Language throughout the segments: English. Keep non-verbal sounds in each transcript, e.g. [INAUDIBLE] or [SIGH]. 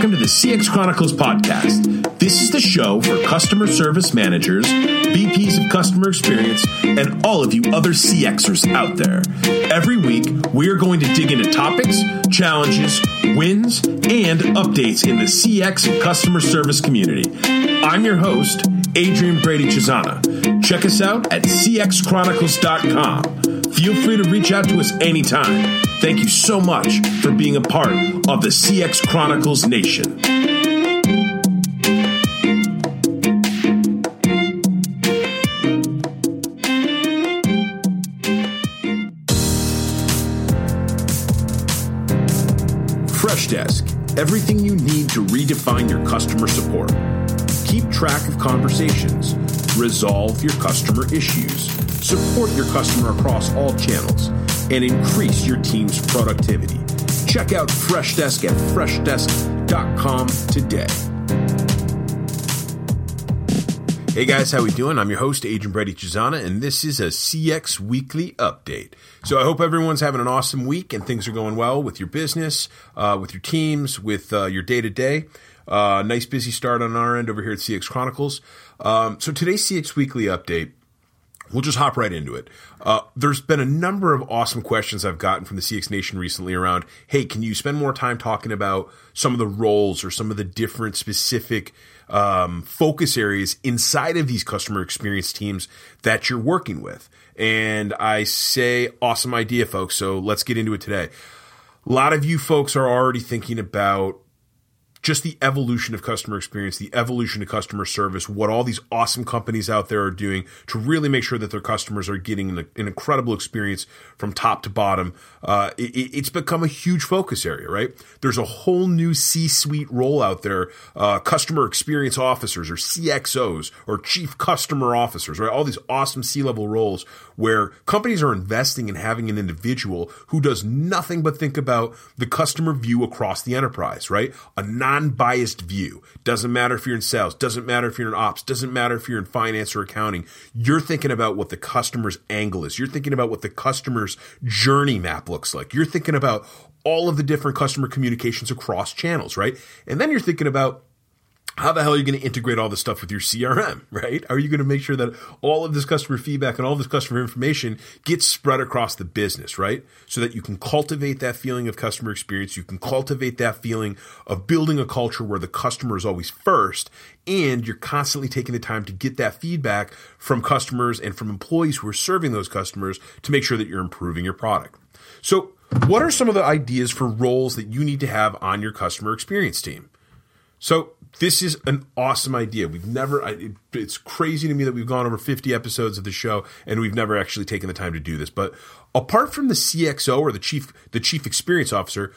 welcome to the CX Chronicles podcast. This is the show for customer service managers, VPs of customer experience, and all of you other CXers out there. Every week, we are going to dig into topics, challenges, wins, and updates in the CX and customer service community. I'm your host, Adrian Brady Cesana. Check us out at cxchronicles.com. Feel free to reach out to us anytime. Thank you so much for being a part of the CX Chronicles Nation. Freshdesk, everything you need to redefine your customer support. Keep track of conversations, resolve your customer issues, support your customer across all channels, and increase your team's productivity. Check out Freshdesk at freshdesk.com today. Hey guys, how we doing? I'm your host, Adrian Brady Cesana, and this is a CX Weekly Update. So I hope everyone's having an awesome week and things are going well with your business, uh, with your teams, with uh, your day to day. Nice busy start on our end over here at CX Chronicles. Um, so today's CX Weekly Update We'll just hop right into it. Uh, there's been a number of awesome questions I've gotten from the CX Nation recently around, hey, can you spend more time talking about some of the roles or some of the different specific um, focus areas inside of these customer experience teams that you're working with? And I say, awesome idea, folks. So let's get into it today. A lot of you folks are already thinking about just the evolution of customer experience, the evolution of customer service, what all these awesome companies out there are doing to really make sure that their customers are getting an, an incredible experience from top to bottom. Uh, it, it's become a huge focus area, right? There's a whole new C-suite role out there, uh, customer experience officers or CXOs or chief customer officers, right? All these awesome C-level roles where companies are investing in having an individual who does nothing but think about the customer view across the enterprise, right? A non-biased view. Doesn't matter if you're in sales, doesn't matter if you're in ops, doesn't matter if you're in finance or accounting. You're thinking about what the customer's angle is. You're thinking about what the customer's journey map looks like. You're thinking about all of the different customer communications across channels, right? And then you're thinking about how the hell are you going to integrate all this stuff with your CRM, [LAUGHS] right? Are you going to make sure that all of this customer feedback and all this customer information gets spread across the business, right? So that you can cultivate that feeling of customer experience. You can cultivate that feeling of building a culture where the customer is always first and you're constantly taking the time to get that feedback from customers and from employees who are serving those customers to make sure that you're improving your product. So what are some of the ideas for roles that you need to have on your customer experience team? So this is an awesome idea. We've never, I, it's crazy to me that we've gone over 50 episodes of the show and we've never actually taken the time to do this. But apart from the CXO or the chief, the chief experience officer,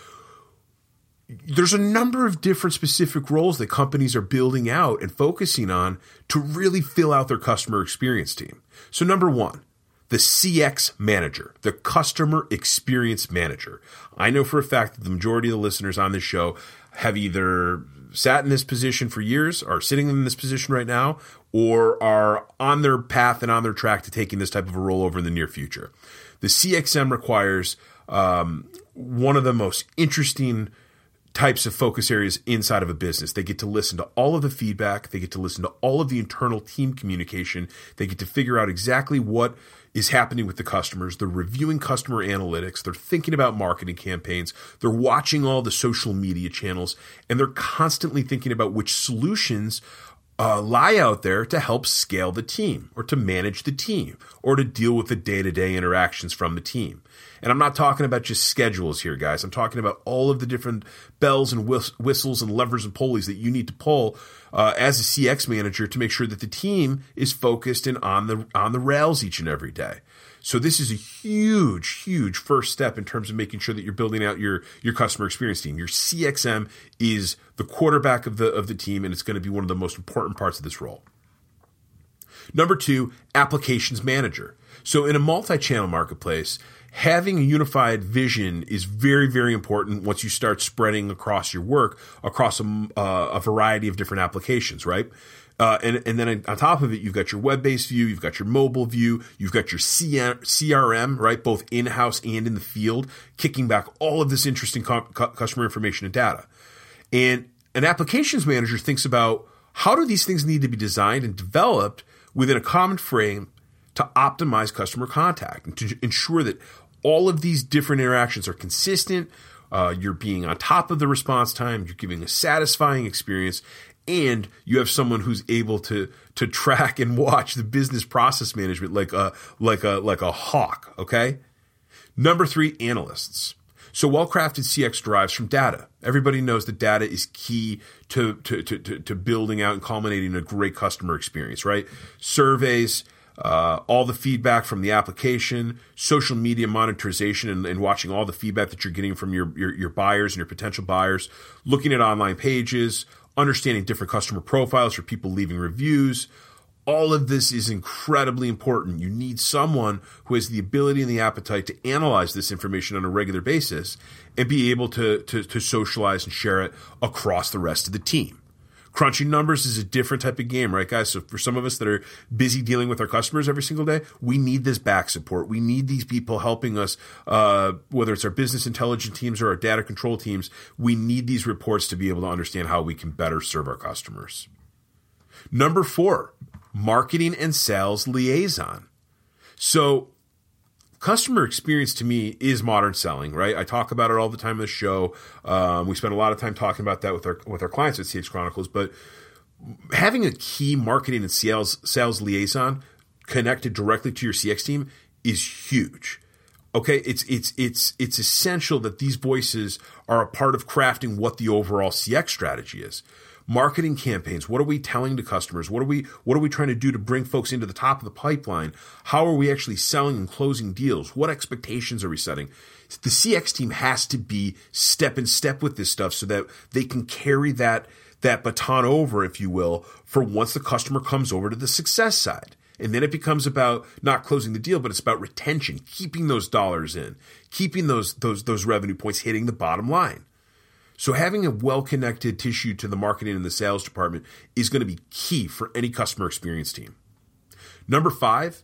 there's a number of different specific roles that companies are building out and focusing on to really fill out their customer experience team. So number one, the CX manager, the customer experience manager. I know for a fact that the majority of the listeners on this show have either sat in this position for years, are sitting in this position right now, or are on their path and on their track to taking this type of a role over in the near future. The CXM requires um, one of the most interesting types of focus areas inside of a business. They get to listen to all of the feedback, they get to listen to all of the internal team communication, they get to figure out exactly what is happening with the customers. They're reviewing customer analytics. They're thinking about marketing campaigns. They're watching all the social media channels and they're constantly thinking about which solutions uh, lie out there to help scale the team or to manage the team or to deal with the day to day interactions from the team. And I'm not talking about just schedules here, guys. I'm talking about all of the different bells and whistles and levers and pulleys that you need to pull uh, as a CX manager to make sure that the team is focused and on the on the rails each and every day. So this is a huge, huge first step in terms of making sure that you're building out your your customer experience team. Your CXM is the quarterback of the of the team, and it's going to be one of the most important parts of this role. Number two, applications manager. So in a multi-channel marketplace, having a unified vision is very, very important once you start spreading across your work across a, uh, a variety of different applications, right? Uh, and, and then on top of it, you've got your web-based view, you've got your mobile view, you've got your CRM, right? Both in-house and in the field, kicking back all of this interesting customer information and data. And An applications manager thinks about how do these things need to be designed and developed within a common frame to optimize customer contact and to ensure that all of these different interactions are consistent. Uh, you're being on top of the response time. You're giving a satisfying experience, and you have someone who's able to to track and watch the business process management like a like a like a hawk. Okay. Number three, analysts. So well crafted CX derives from data. Everybody knows that data is key to, to, to, to, building out and culminating a great customer experience, right? Surveys, uh, all the feedback from the application, social media monetization, and, and, watching all the feedback that you're getting from your, your, your buyers and your potential buyers, looking at online pages, understanding different customer profiles for people leaving reviews. All of this is incredibly important. You need someone who has the ability and the appetite to analyze this information on a regular basis and be able to, to, to socialize and share it across the rest of the team. Crunching numbers is a different type of game, right, guys? So for some of us that are busy dealing with our customers every single day, we need this back support. We need these people helping us, uh, whether it's our business intelligence teams or our data control teams. We need these reports to be able to understand how we can better serve our customers. Number four, marketing and sales liaison. So customer experience to me is modern selling, right? I talk about it all the time in the show. Um, we spend a lot of time talking about that with our with our clients at CX Chronicles, but having a key marketing and sales sales liaison connected directly to your CX team is huge. Okay, it's it's it's it's essential that these voices are a part of crafting what the overall CX strategy is marketing campaigns. What are we telling to customers? What are we what are we trying to do to bring folks into the top of the pipeline? How are we actually selling and closing deals? What expectations are we setting? The cx team has to be step in step with this stuff so that they can carry that that baton over if you will for once the customer comes over to the success side. And then it becomes about not closing the deal, but it's about retention, keeping those dollars in, keeping those those those revenue points hitting the bottom line. So having a well-connected tissue to the marketing and the sales department is going to be key for any customer experience team. Number five,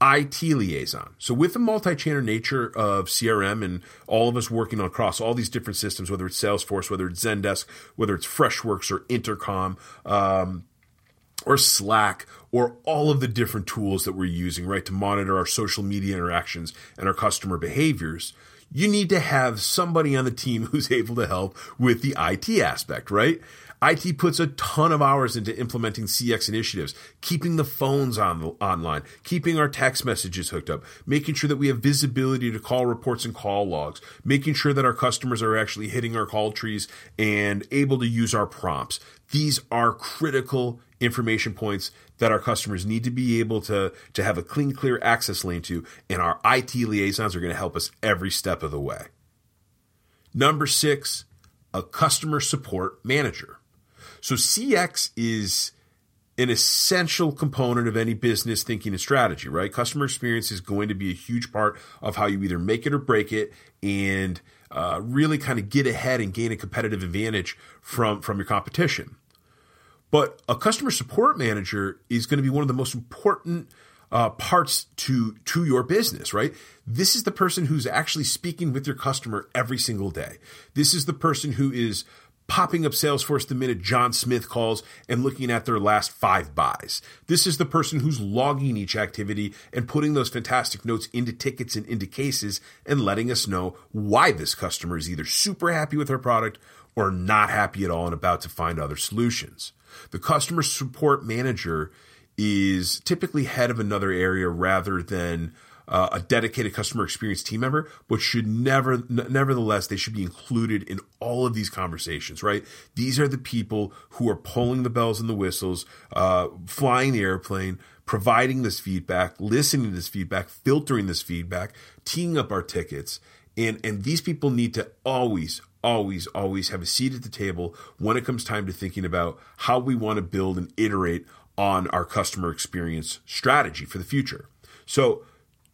IT liaison. So with the multi-channel nature of CRM and all of us working across all these different systems, whether it's Salesforce, whether it's Zendesk, whether it's Freshworks or Intercom, um, or Slack, or all of the different tools that we're using, right, to monitor our social media interactions and our customer behaviors – you need to have somebody on the team [LAUGHS] who's able to help with the IT aspect, right? IT puts a ton of hours into implementing CX initiatives, keeping the phones on online, keeping our text messages hooked up, making sure that we have visibility to call reports and call logs, making sure that our customers are actually hitting our call trees and able to use our prompts. These are critical information points that our customers need to be able to, to have a clean, clear access lane to, and our IT liaisons are going to help us every step of the way. Number six, a customer support manager. So CX is an essential component of any business thinking and strategy, right? Customer experience is going to be a huge part of how you either make it or break it and uh, really kind of get ahead and gain a competitive advantage from, from your competition. But a customer support manager is going to be one of the most important uh, parts to to your business, right? This is the person who's actually speaking with your customer every single day. This is the person who is popping up Salesforce the minute John Smith calls and looking at their last five buys. This is the person who's logging each activity and putting those fantastic notes into tickets and into cases and letting us know why this customer is either super happy with our product or not happy at all and about to find other solutions. The customer support manager is typically head of another area rather than uh, a dedicated customer experience team member, but should never, n- nevertheless, they should be included in all of these conversations, right? These are the people who are pulling the bells and the whistles, uh, flying the airplane, providing this feedback, listening to this feedback, filtering this feedback, teeing up our tickets. And, and these people need to always, always, always have a seat at the table when it comes time to thinking about how we want to build and iterate on our customer experience strategy for the future. So,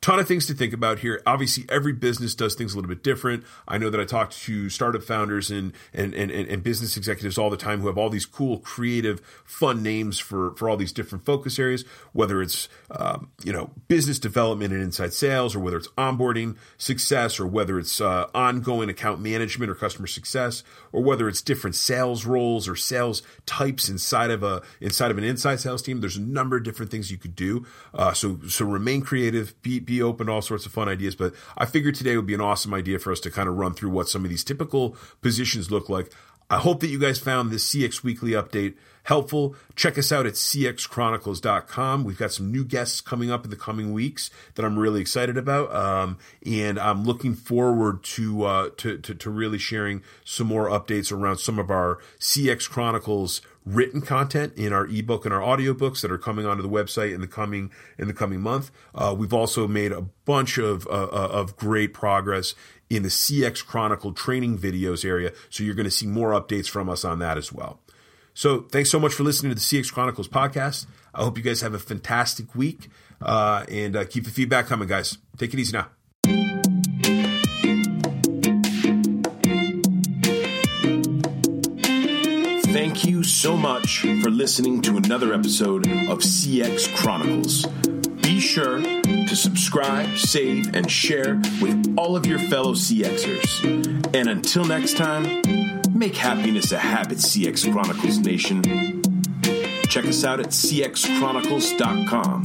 ton of things to think about here. Obviously, every business does things a little bit different. I know that I talk to startup founders and and, and, and business executives all the time who have all these cool, creative, fun names for, for all these different focus areas, whether it's um, you know business development and inside sales, or whether it's onboarding success, or whether it's uh, ongoing account management or customer success, or whether it's different sales roles or sales types inside of a inside of an inside sales team. There's a number of different things you could do. Uh, so so remain creative, be be open to all sorts of fun ideas. But I figured today would be an awesome idea for us to kind of run through what some of these typical positions look like. I hope that you guys found this CX Weekly update helpful. Check us out at cxchronicles.com. We've got some new guests coming up in the coming weeks that I'm really excited about. Um, and I'm looking forward to, uh, to, to, to really sharing some more updates around some of our CX Chronicles written content in our ebook and our audiobooks that are coming onto the website in the coming in the coming month. Uh, we've also made a bunch of uh, uh of great progress in the CX Chronicle training videos area. So you're going to see more updates from us on that as well. So thanks so much for listening to the CX Chronicles podcast. I hope you guys have a fantastic week uh, and uh, keep the feedback coming, guys. Take it easy now. Thank you so much for listening to another episode of CX Chronicles. Be sure to subscribe, save, and share with all of your fellow CXers. And until next time, make happiness a habit, CX Chronicles Nation. Check us out at cxchronicles.com.